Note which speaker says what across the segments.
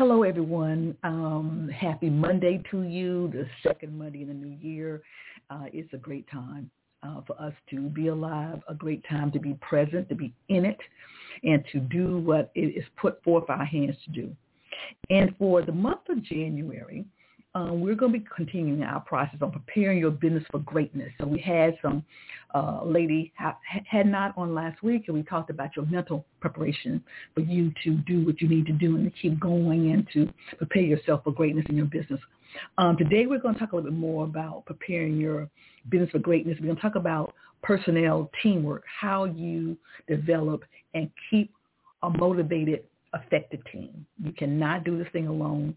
Speaker 1: Hello, everyone. Um, happy Monday to you, the second Monday in the new year. Uh, it's a great time uh, for us to be alive, a great time to be present, to be in it, and to do what it is put forth our hands to do. And for the month of January, um, we're going to be continuing our process on preparing your business for greatness. So we had some uh, lady ha- had not on last week, and we talked about your mental preparation for you to do what you need to do and to keep going and to prepare yourself for greatness in your business. Um, today we're going to talk a little bit more about preparing your business for greatness. We're going to talk about personnel teamwork, how you develop and keep a motivated, effective team. You cannot do this thing alone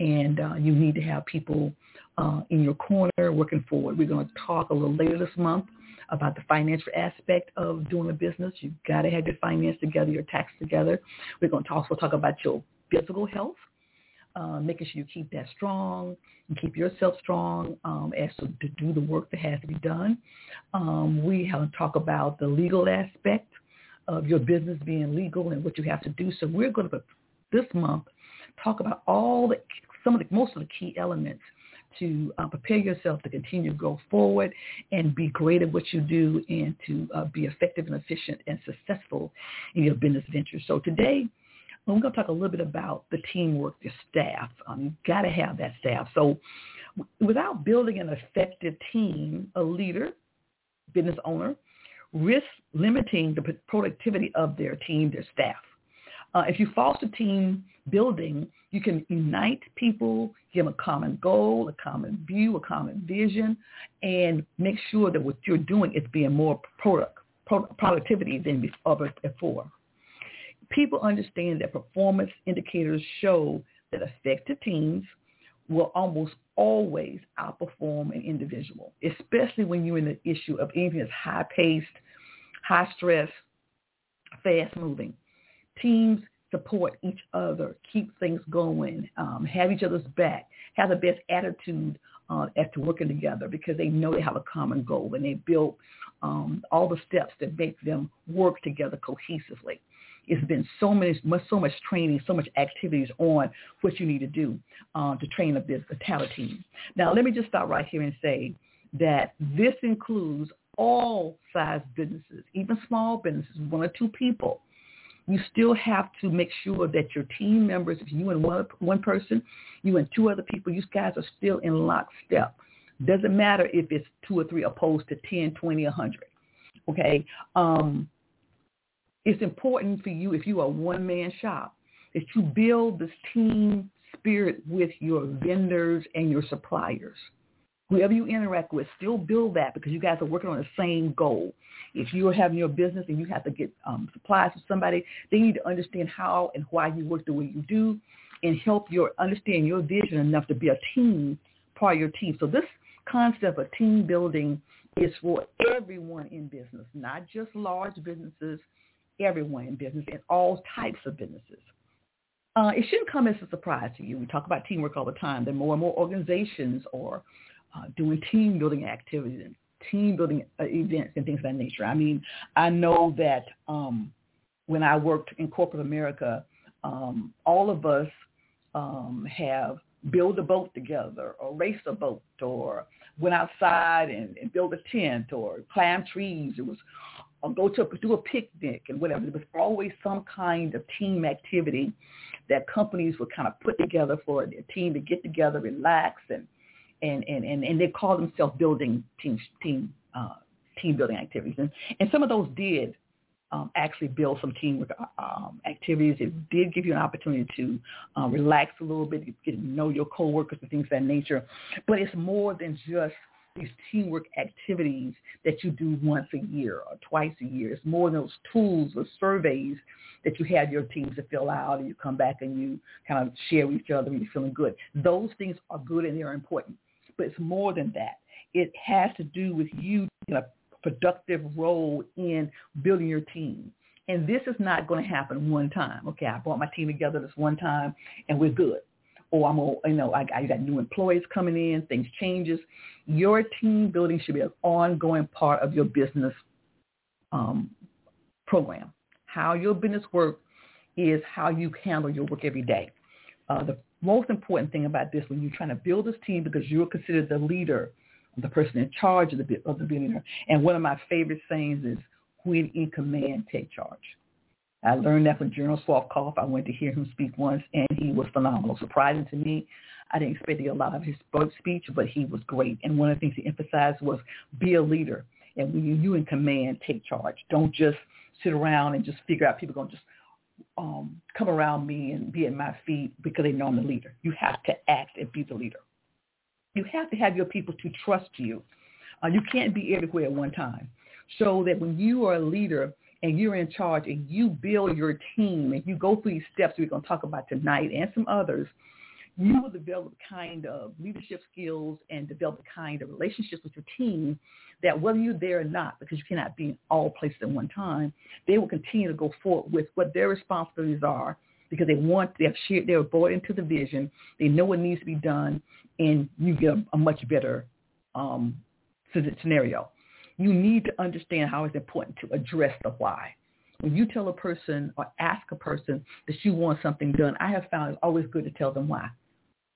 Speaker 1: and uh, you need to have people uh, in your corner working forward. We're going to talk a little later this month about the financial aspect of doing a business. You've got to have your finance together, your tax together. We're going to also talk about your physical health, uh, making sure you keep that strong and keep yourself strong um, as to, to, do the work that has to be done. Um, we have to talk about the legal aspect of your business being legal and what you have to do. So we're going to, this month, talk about all the some of the most of the key elements to uh, prepare yourself to continue to go forward and be great at what you do and to uh, be effective and efficient and successful in your business ventures. So today, I'm going to talk a little bit about the teamwork, the staff. Um, you've got to have that staff. So without building an effective team, a leader, business owner, risks limiting the productivity of their team, their staff. Uh, if you foster team building, you can unite people, give them a common goal, a common view, a common vision, and make sure that what you're doing is being more product, productivity than before. People understand that performance indicators show that effective teams will almost always outperform an individual, especially when you're in the issue of anything that's high-paced, high-stress, fast-moving. Teams support each other, keep things going, um, have each other's back, have the best attitude uh, as to working together because they know they have a common goal and they build um, all the steps that make them work together cohesively. It's been so much, so much training, so much activities on what you need to do uh, to train a, business, a talent team. Now, let me just stop right here and say that this includes all size businesses, even small businesses, one or two people you still have to make sure that your team members, if you and one, one person, you and two other people, you guys are still in lockstep. Doesn't matter if it's two or three opposed to 10, 20, 100. Okay? Um, it's important for you, if you are a one-man shop, is to build this team spirit with your vendors and your suppliers whoever you interact with, still build that because you guys are working on the same goal. If you're having your business and you have to get um, supplies from somebody, they need to understand how and why you work the way you do and help your understand your vision enough to be a team, part of your team. So this concept of team building is for everyone in business, not just large businesses, everyone in business and all types of businesses. Uh, it shouldn't come as a surprise to you. We talk about teamwork all the time. That more and more organizations are uh, doing team building activities and team building uh, events and things of that nature. I mean, I know that um, when I worked in corporate America, um, all of us um, have build a boat together or race a boat or went outside and, and build a tent or climb trees. It was or go to a, do a picnic and whatever. There was always some kind of team activity that companies would kind of put together for their team to get together, relax, and and and and, and they call themselves building team team uh, team building activities, and and some of those did um, actually build some team um, activities. It did give you an opportunity to uh, relax a little bit, get to know your coworkers and things of that nature. But it's more than just these teamwork activities that you do once a year or twice a year. It's more than those tools or surveys that you have your teams to fill out and you come back and you kind of share with each other and you're feeling good. Those things are good and they're important. But it's more than that. It has to do with you in a productive role in building your team. And this is not going to happen one time. Okay, I brought my team together this one time and we're good. Or I'm, a, you know, I, I got new employees coming in, things changes. Your team building should be an ongoing part of your business um, program. How your business works is how you handle your work every day. Uh, the most important thing about this when you're trying to build this team because you're considered the leader, the person in charge of the of the billionaire. And one of my favorite sayings is, "When in command, take charge." I learned that from General Schwarzkopf. I went to hear him speak once, and he was phenomenal. Surprising to me. I didn't expect to get a lot of his speech, but he was great. And one of the things he emphasized was be a leader. And when you, you in command, take charge. Don't just sit around and just figure out people going to just um, come around me and be at my feet because they know I'm the leader. You have to act and be the leader. You have to have your people to trust you. Uh, you can't be everywhere at one time. So that when you are a leader, and you're in charge and you build your team and you go through these steps we're going to talk about tonight and some others, you will develop kind of leadership skills and develop the kind of relationships with your team that whether you're there or not, because you cannot be in all places at one time, they will continue to go forward with what their responsibilities are because they want, they have shared, they're bought into the vision, they know what needs to be done, and you get a, a much better um, scenario you need to understand how it's important to address the why. When you tell a person or ask a person that you want something done, I have found it's always good to tell them why.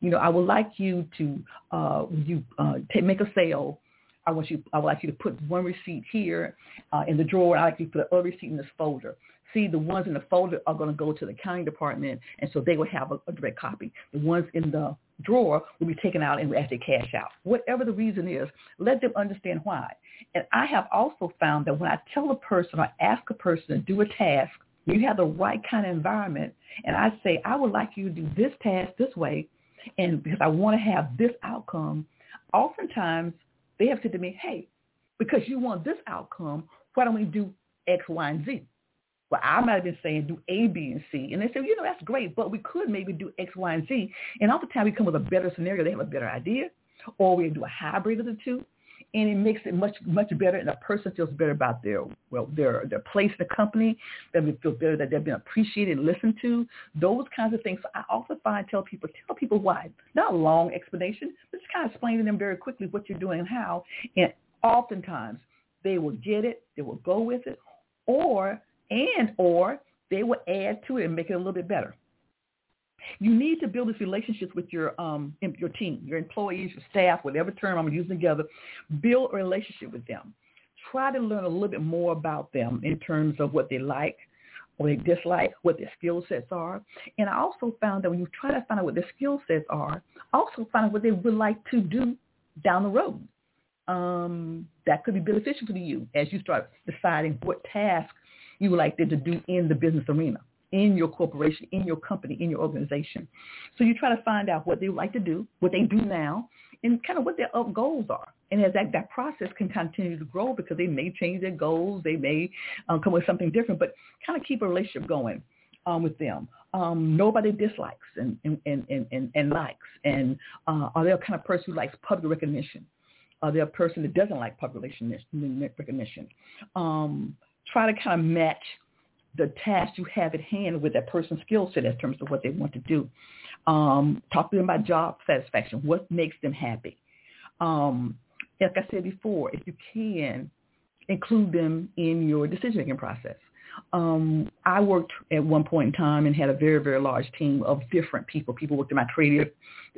Speaker 1: You know, I would like you to, uh, you uh, make a sale. I want you, I would like you to put one receipt here uh, in the drawer. I like you to put another receipt in this folder. See, the ones in the folder are going to go to the accounting department, and so they will have a, a direct copy. The ones in the drawer will be taken out and actually cash out. Whatever the reason is, let them understand why. And I have also found that when I tell a person or ask a person to do a task, you have the right kind of environment, and I say, I would like you to do this task this way, and because I want to have this outcome, oftentimes they have said to me, hey, because you want this outcome, why don't we do X, Y, and Z? Well, I might have been saying do A, B, and C. And they say, you know, that's great, but we could maybe do X, Y, and Z. And oftentimes we come with a better scenario. They have a better idea. Or we do a hybrid of the two. And it makes it much, much better. And the person feels better about their, well, their, their place in the company. that They feel better that they've been appreciated and listened to. Those kinds of things. So I often find tell people, tell people why. Not a long explanation, but just kind of explain to them very quickly what you're doing and how. And oftentimes they will get it. They will go with it. Or and or they will add to it and make it a little bit better. You need to build these relationships with your um, your team, your employees, your staff, whatever term I'm using together. Build a relationship with them. Try to learn a little bit more about them in terms of what they like, what they dislike, what their skill sets are. And I also found that when you try to find out what their skill sets are, also find out what they would like to do down the road. Um, that could be beneficial to you as you start deciding what tasks you would like them to do in the business arena, in your corporation, in your company, in your organization. So you try to find out what they like to do, what they do now, and kind of what their goals are. And as that, that process can continue to grow because they may change their goals, they may um, come with something different, but kind of keep a relationship going um, with them. Um, nobody dislikes and, and, and, and, and likes. And uh, are they a kind of person who likes public recognition? Are they a person that doesn't like public recognition? Um, try to kind of match the task you have at hand with that person's skill set in terms of what they want to do. Um, talk to them about job satisfaction. What makes them happy? Um, like I said before, if you can, include them in your decision-making process. Um, I worked at one point in time and had a very, very large team of different people. People worked in my creative,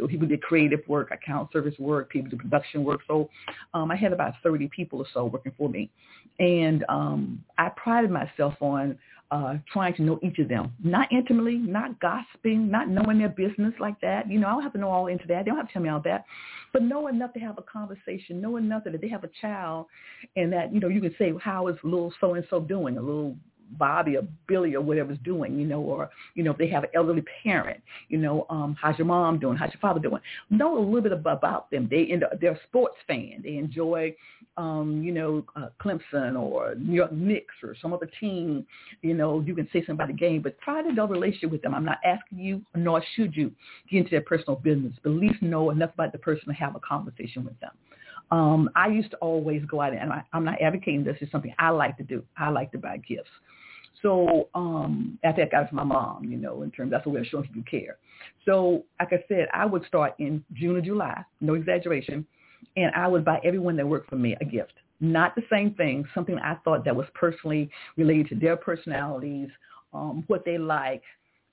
Speaker 1: people did creative work, account service work, people did production work. So um, I had about 30 people or so working for me. And um, I prided myself on uh, trying to know each of them, not intimately, not gossiping, not knowing their business like that. You know, I don't have to know all into that. They don't have to tell me all that, but know enough to have a conversation, know enough that if they have a child and that, you know, you can say, how is little so-and-so doing, a little Bobby or Billy or whatever's doing, you know, or, you know, if they have an elderly parent, you know, um, how's your mom doing? How's your father doing? Know a little bit about them. They, end up, they're a sports fan. They enjoy, um, you know, uh, Clemson or New York Knicks or some other team. You know, you can say something about the game, but try to build a relationship with them. I'm not asking you, nor should you get into their personal business, but at least know enough about the person to have a conversation with them. Um, I used to always go out and I, I'm not advocating this. It's something I like to do. I like to buy gifts. So um, after I got it from my mom, you know, in terms that's a way of showing you care. So like I said, I would start in June or July, no exaggeration, and I would buy everyone that worked for me a gift. Not the same thing, something I thought that was personally related to their personalities, um, what they like,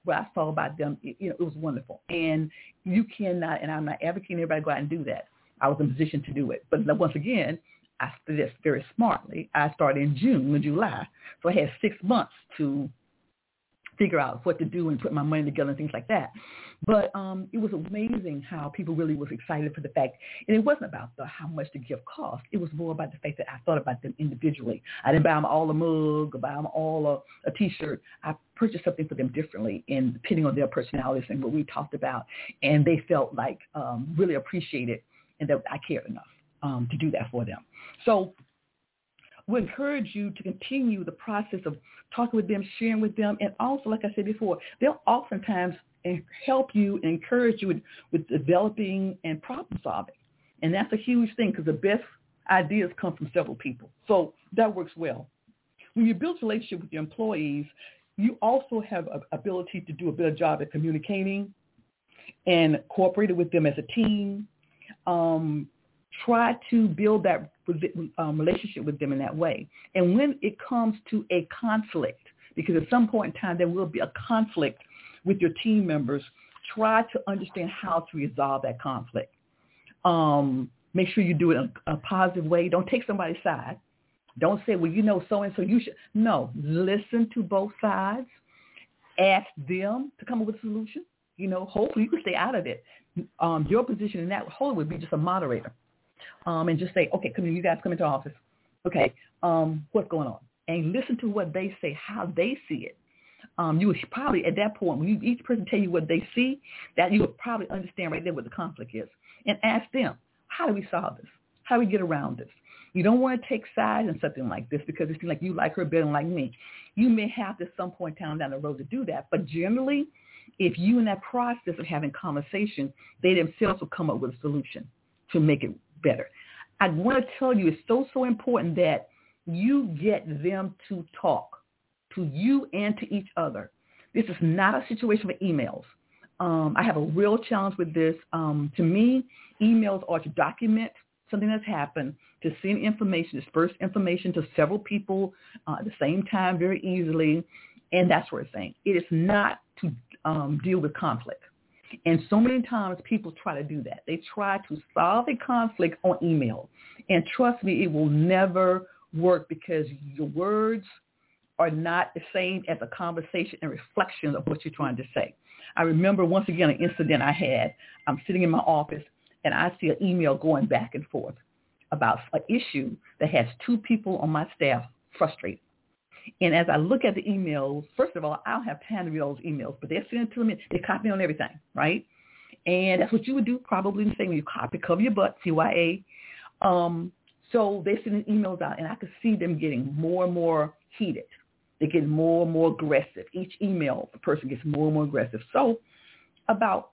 Speaker 1: what I saw about them. It, you know, it was wonderful. And you cannot, and I'm not advocating everybody go out and do that. I was in position to do it. But once again, I did this very smartly. I started in June or July. So I had six months to figure out what to do and put my money together and things like that. But um, it was amazing how people really was excited for the fact, and it wasn't about the, how much the gift cost. It was more about the fact that I thought about them individually. I didn't buy them all a mug buy them all a, a T-shirt. I purchased something for them differently, and depending on their personalities and what we talked about, and they felt like um, really appreciated and that I cared enough um, to do that for them. So we encourage you to continue the process of talking with them, sharing with them, and also, like I said before, they'll oftentimes help you encourage you with, with developing and problem solving. And that's a huge thing because the best ideas come from several people. So that works well. When you build a relationship with your employees, you also have an ability to do a better job at communicating and cooperating with them as a team um, try to build that um, relationship with them in that way. And when it comes to a conflict, because at some point in time there will be a conflict with your team members, try to understand how to resolve that conflict. Um, make sure you do it in a, a positive way. Don't take somebody's side. Don't say, well, you know, so-and-so, you should. No, listen to both sides. Ask them to come up with a solution. You know, hopefully you can stay out of it um, your position in that whole would be just a moderator, um, and just say, okay, come in, you guys come into office. Okay, um, what's going on? And listen to what they say, how they see it. Um, you would probably at that point, when you, each person tell you what they see, that you would probably understand right there what the conflict is, and ask them, how do we solve this? How do we get around this? You don't want to take sides in something like this because it seems like you like her better than like me. You may have to some point down down the road to do that, but generally, if you in that process of having conversation, they themselves will come up with a solution to make it better. I want to tell you it's so, so important that you get them to talk to you and to each other. This is not a situation for emails. Um, I have a real challenge with this. Um, to me, emails are to document something that's happened, to send information, disperse information to several people uh, at the same time very easily, and that sort of thing. It is not to um, deal with conflict. And so many times people try to do that. They try to solve a conflict on email. And trust me, it will never work because your words are not the same as a conversation and reflection of what you're trying to say. I remember once again an incident I had. I'm sitting in my office and I see an email going back and forth about an issue that has two people on my staff frustrated. And as I look at the emails, first of all, I don't have time to read all those emails, but they're sending to me. They copy on everything, right? And that's what you would do probably the same when you copy, cover your butt, CYA. Um, so they're sending emails out, and I could see them getting more and more heated. They get more and more aggressive. Each email, the person gets more and more aggressive. So about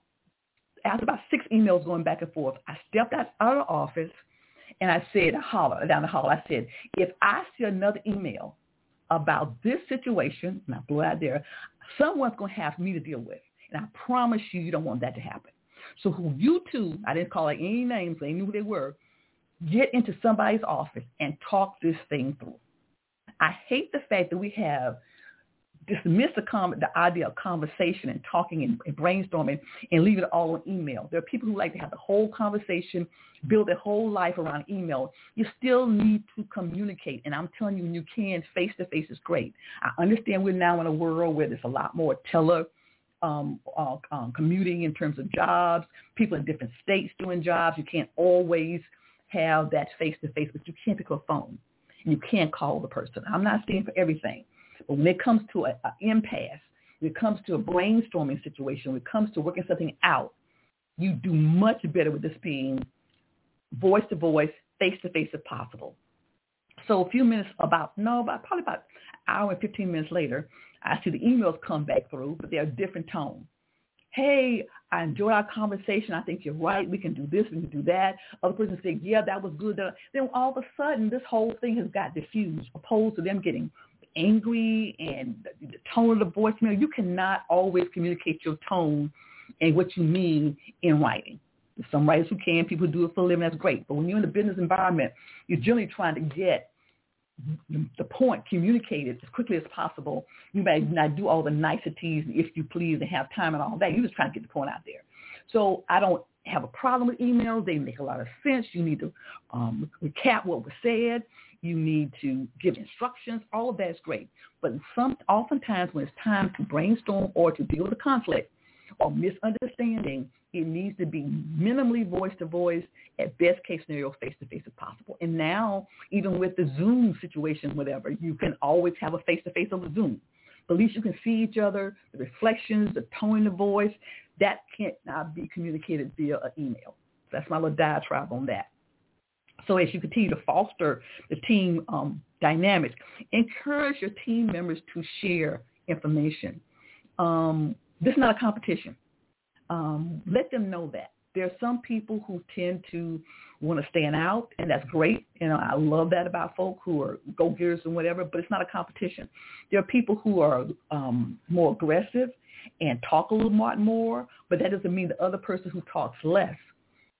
Speaker 1: after about six emails going back and forth, I stepped out of the office and I said, holler, down the hall, I said, if I see another email about this situation, and I blew out there, someone's going to have me to deal with. And I promise you, you don't want that to happen. So who you two, I didn't call out any names, they knew who they were, get into somebody's office and talk this thing through. I hate the fact that we have dismiss the, com- the idea of conversation and talking and, and brainstorming and leave it all on email. There are people who like to have the whole conversation, build their whole life around email. You still need to communicate. And I'm telling you, when you can, face-to-face is great. I understand we're now in a world where there's a lot more tele um, uh, um, commuting in terms of jobs, people in different states doing jobs. You can't always have that face-to-face, but you can't pick up a phone. You can't call the person. I'm not saying for everything. But when it comes to an impasse, when it comes to a brainstorming situation, when it comes to working something out, you do much better with this being voice to voice, face to face if possible. So a few minutes about, no, about probably about an hour and 15 minutes later, I see the emails come back through, but they're a different tone. Hey, I enjoyed our conversation. I think you're right. We can do this. We can do that. Other person said, yeah, that was good. Then all of a sudden, this whole thing has got diffused, opposed to them getting angry and the tone of the voicemail. You cannot always communicate your tone and what you mean in writing. some writers who can, people who do it for a living, that's great. But when you're in a business environment, you're generally trying to get the point communicated as quickly as possible. You may not do all the niceties, if you please, and have time and all that. You're just trying to get the point out there. So I don't have a problem with emails. They make a lot of sense. You need to um, recap what was said. You need to give instructions. All of that is great. But some, oftentimes when it's time to brainstorm or to deal with a conflict or misunderstanding, it needs to be minimally voice to voice, at best case scenario, face to face if possible. And now, even with the Zoom situation, whatever, you can always have a face to face over Zoom. But at least you can see each other, the reflections, the tone in the voice. That can't be communicated via an email. That's my little diatribe on that. So as you continue to foster the team um, dynamics, encourage your team members to share information. Um, this is not a competition um, let them know that. There are some people who tend to want to stand out, and that's great. You know, I love that about folk who are go-getters and whatever, but it's not a competition. There are people who are um, more aggressive and talk a little more, more, but that doesn't mean the other person who talks less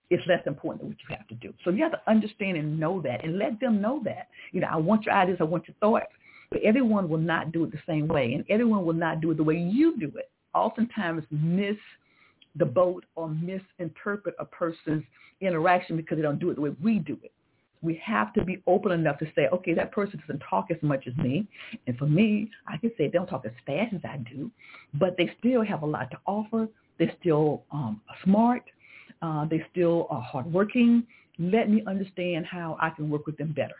Speaker 1: is less important than what you have to do. So you have to understand and know that and let them know that. You know, I want your ideas, I want your thoughts, but everyone will not do it the same way, and everyone will not do it the way you do it. Oftentimes miss the boat or misinterpret a person's interaction because they don't do it the way we do it. We have to be open enough to say, okay, that person doesn't talk as much as me. And for me, I can say they don't talk as fast as I do, but they still have a lot to offer. They're still um, smart. Uh, they still are hardworking. Let me understand how I can work with them better.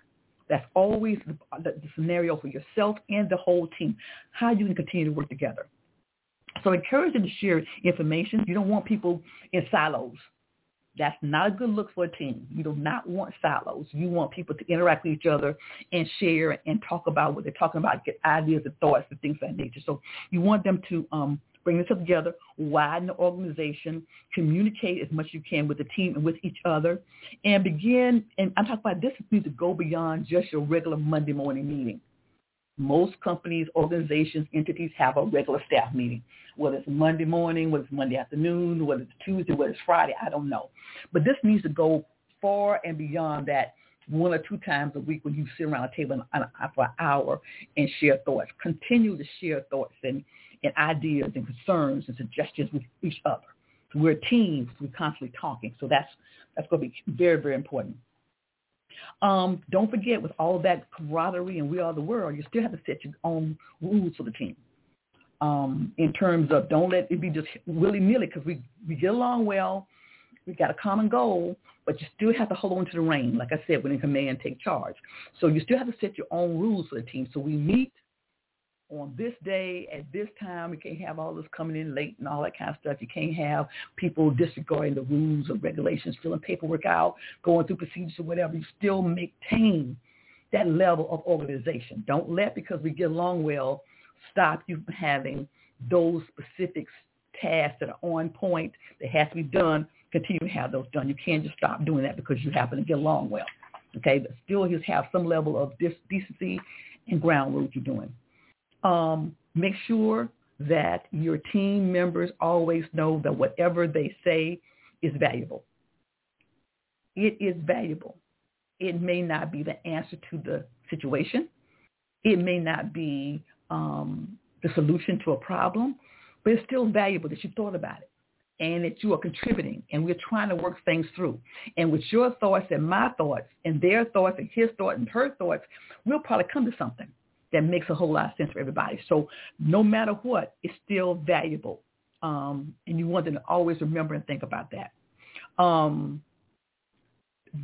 Speaker 1: That's always the, the, scenario for yourself and the whole team. How you can continue to work together. So encourage them to share information. You don't want people in silos. That's not a good look for a team. You do not want silos. You want people to interact with each other and share and talk about what they're talking about, get ideas and thoughts and things of that nature. So you want them to um, bring this together, widen the organization, communicate as much as you can with the team and with each other, and begin, and I'm talking about this needs to go beyond just your regular Monday morning meeting. Most companies, organizations, entities have a regular staff meeting, whether it's Monday morning, whether it's Monday afternoon, whether it's Tuesday, whether it's Friday, I don't know. But this needs to go far and beyond that one or two times a week when you sit around a table for an hour and share thoughts. Continue to share thoughts and, and ideas and concerns and suggestions with each other. So we're teams. We're constantly talking. So that's that's going to be very, very important. Um, don't forget, with all that camaraderie and we are the world, you still have to set your own rules for the team. Um, in terms of don't let it be just willy-nilly because we, we get along well. We got a common goal, but you still have to hold on to the rein. Like I said, when in command, take charge. So you still have to set your own rules for the team. So we meet on this day at this time. You can't have all this coming in late and all that kind of stuff. You can't have people disregarding the rules or regulations, filling paperwork out, going through procedures or whatever. You still maintain that level of organization. Don't let because we get along well stop you from having those specific tasks that are on point that has to be done. Continue to have those done. You can't just stop doing that because you happen to get along well. Okay, but still just have some level of decency and ground rules you're doing um, make sure that your team members always know that whatever they say is valuable. It is valuable. It may not be the answer to the situation. It may not be um, the solution to a problem, but it's still valuable that you thought about it and that you are contributing and we're trying to work things through. And with your thoughts and my thoughts and their thoughts and his thoughts and her thoughts, we'll probably come to something that makes a whole lot of sense for everybody. So no matter what, it's still valuable. Um, and you want them to always remember and think about that. Um,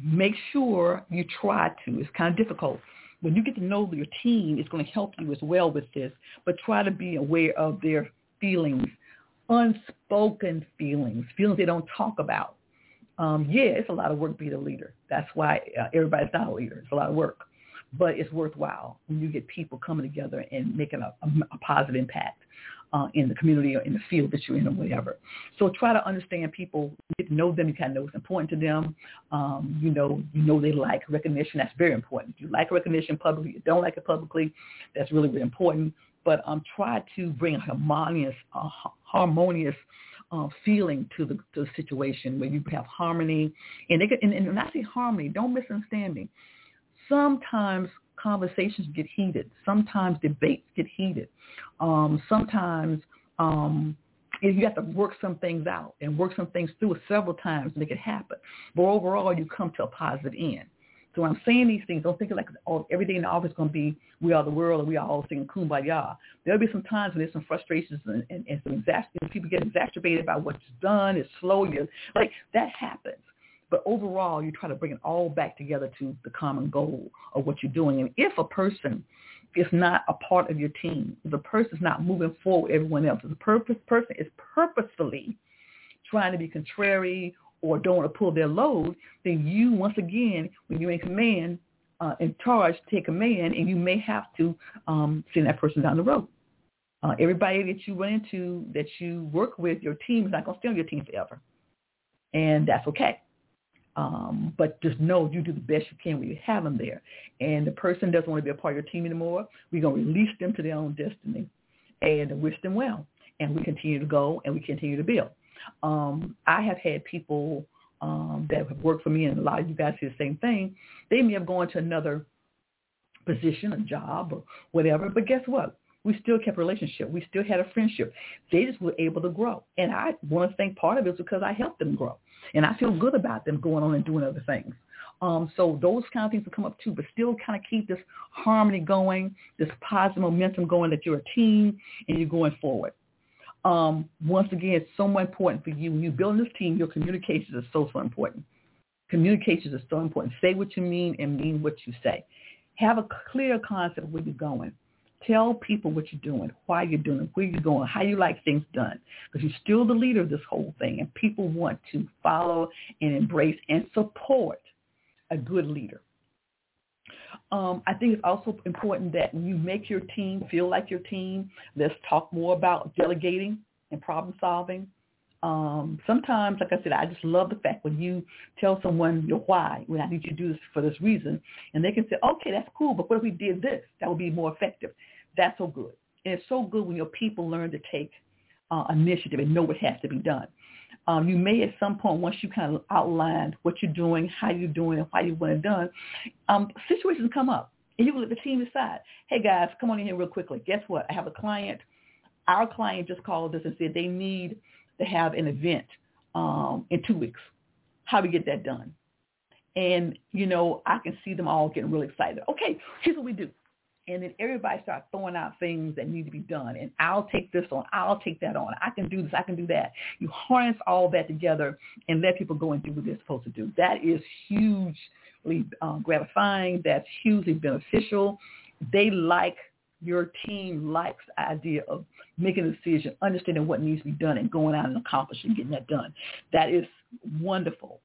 Speaker 1: make sure you try to, it's kind of difficult, when you get to know your team, it's going to help you as well with this. But try to be aware of their feelings, unspoken feelings, feelings they don't talk about. Um, yeah, it's a lot of work being a leader. That's why uh, everybody's not a leader. It's a lot of work, but it's worthwhile when you get people coming together and making a, a, a positive impact uh, in the community or in the field that you're in or whatever. So try to understand people, get to know them. You kind of know what's important to them. Um, you know, you know they like recognition. That's very important. You like recognition publicly, you don't like it publicly. That's really, really important. But um, try to bring a harmonious, uh, harmonious uh, feeling to the to the situation where you have harmony. And, they get, and, and when I say harmony, don't misunderstand me. Sometimes conversations get heated. Sometimes debates get heated. Um, sometimes um, you have to work some things out and work some things through several times to make it happen. But overall, you come to a positive end. So I'm saying these things, don't think like oh, every day in the office is going to be we are the world and we are all singing kumbaya. There'll be some times when there's some frustrations and, and, and some exas- people get exacerbated by what's done. It's slow. You like that happens. But overall, you try to bring it all back together to the common goal of what you're doing. And if a person is not a part of your team, if a person is not moving forward with everyone else, if a purpose, person is purposefully trying to be contrary or don't want to pull their load, then you, once again, when you're in command, uh, in charge, take command, and you may have to um, send that person down the road. Uh, everybody that you run into, that you work with, your team is not going to stay on your team forever. And that's okay. Um, but just know you do the best you can when you have them there. And the person doesn't want to be a part of your team anymore. We're going to release them to their own destiny and wish them well. And we continue to go and we continue to build. Um, I have had people um, that have worked for me, and a lot of you guys see the same thing. They may have gone to another position, a job, or whatever. But guess what? We still kept a relationship. We still had a friendship. They just were able to grow. And I want to think part of it is because I helped them grow. And I feel good about them going on and doing other things. Um, so those kind of things will come up too, but still kind of keep this harmony going, this positive momentum going that you're a team and you're going forward. Um, once again, it's so important for you. When you build this team, your communications are so, so important. Communications are so important. Say what you mean and mean what you say. Have a clear concept of where you're going. Tell people what you're doing, why you're doing it, where you're going, how you like things done. Because you're still the leader of this whole thing, and people want to follow and embrace and support a good leader. Um, I think it's also important that you make your team feel like your team, let's talk more about delegating and problem solving. Um, sometimes, like I said, I just love the fact when you tell someone your why, when I need you to do this for this reason, and they can say, okay, that's cool, but what if we did this? That would be more effective. That's so good. And it's so good when your people learn to take uh, initiative and know what has to be done. Um, you may at some point, once you kind of outlined what you're doing, how you're doing, and why you want it done, um, situations come up. And you let the team decide, hey guys, come on in here real quickly. Guess what? I have a client. Our client just called us and said they need to have an event um, in two weeks. How do we get that done? And, you know, I can see them all getting really excited. Okay, here's what we do. And then everybody starts throwing out things that need to be done. And I'll take this on. I'll take that on. I can do this. I can do that. You harness all that together and let people go and do what they're supposed to do. That is hugely um, gratifying. That's hugely beneficial. They like your team likes the idea of making a decision, understanding what needs to be done, and going out and accomplishing, getting that done. That is wonderful.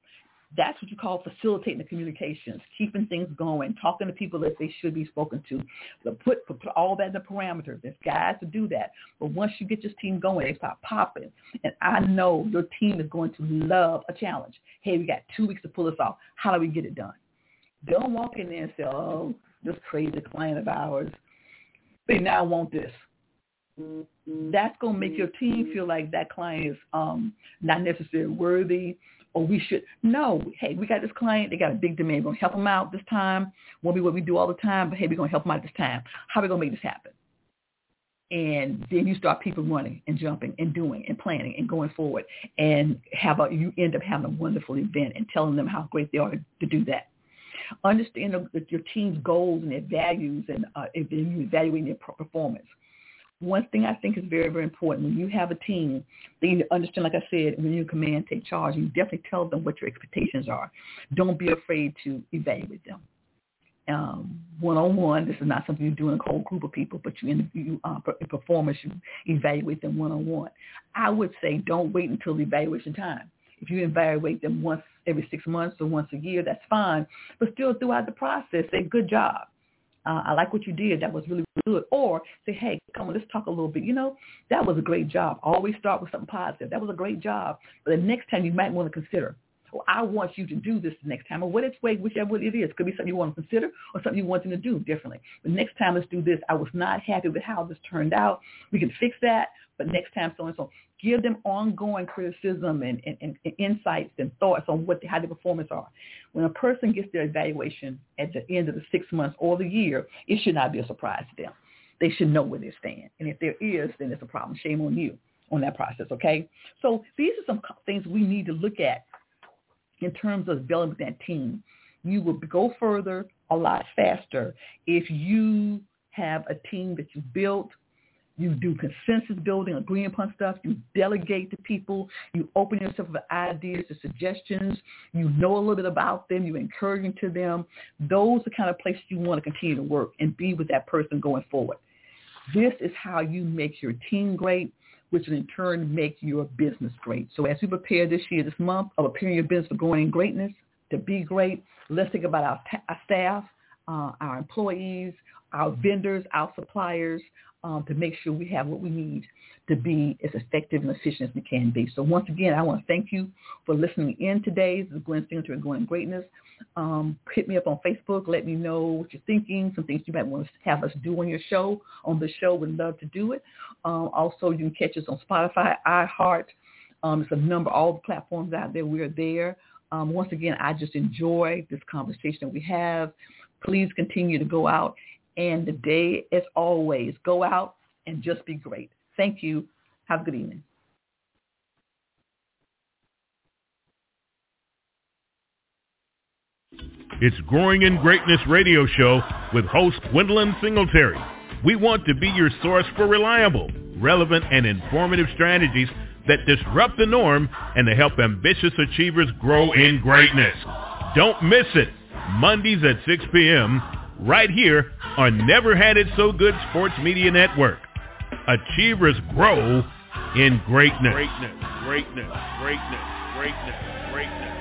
Speaker 1: That's what you call facilitating the communications, keeping things going, talking to people that they should be spoken to. Put, put all that in the parameters. There's guys to do that. But once you get your team going, they start popping. And I know your team is going to love a challenge. Hey, we got two weeks to pull this off. How do we get it done? Don't walk in there and say, oh, this crazy client of ours they now want this. That's going to make your team feel like that client is um, not necessarily worthy or we should. No, hey, we got this client. They got a big demand. We're going to help them out this time. Won't be what we do all the time, but hey, we're going to help them out this time. How are we going to make this happen? and then you start people running and jumping and doing and planning and going forward and have a you end up having a wonderful event and telling them how great they are to, to do that Understand your team's goals and their values and uh, evaluating their performance. One thing I think is very, very important when you have a team, then you understand, like I said, when you command, take charge, you definitely tell them what your expectations are. Don't be afraid to evaluate them. um, one-on-one. This is not something you do in a whole group of people, but you interview uh, performers, you evaluate them one-on-one. I would say don't wait until the evaluation time. If you evaluate them once every six months or once a year, that's fine. But still throughout the process, say, good job. Uh, I like what you did. That was really good. Or say, hey, come on, let's talk a little bit. You know, that was a great job. Always start with something positive. That was a great job. But the next time you might want to consider, well, I want you to do this the next time, or what it's way, whichever it is. Could be something you want to consider or something you want them to do differently. But next time, let's do this. I was not happy with how this turned out. We can fix that, but next time, so and so. Give them ongoing criticism and, and, and, insights and thoughts on what how their performance are. When a person gets their evaluation at the end of the six months or the year, it should not be a surprise to them. They should know where they stand. And if there is, then it's a problem. Shame on you on that process, okay? So these are some things we need to look at in terms of building that team. You will go further a lot faster if you have a team that you built. You do consensus building, agreeing upon stuff. You delegate to people. You open yourself for ideas to suggestions. You know a little bit about them. You encourage them to them. Those are the kind of places you want to continue to work and be with that person going forward. This is how you make your team great which in turn make your business great. So as we prepare this year, this month of preparing your business for growing in greatness, to be great, let's think about our, our staff, uh, our employees, our vendors, our suppliers, um, to make sure we have what we need to be as effective and efficient as we can be. So once again, I want to thank you for listening in today. This is Gwen Singletary Going Greatness. Um, hit me up on Facebook. Let me know what you're thinking, some things you might want to have us do on your show. On the show, would love to do it. Um, also, you can catch us on Spotify, iHeart. Um, it's a number, all the platforms out there. We're there. Um, once again, I just enjoy this conversation we have. Please continue to go out. And the day, as always, go out and just be great. Thank you. Have a good evening.
Speaker 2: It's Growing in Greatness radio show with host Gwendolyn Singletary. We want to be your source for reliable, relevant, and informative strategies that disrupt the norm and to help ambitious achievers grow in greatness. Don't miss it. Mondays at 6 p.m. right here on Never Had It So Good Sports Media Network. Achievers grow in greatness. Greatness, greatness, greatness, greatness, greatness.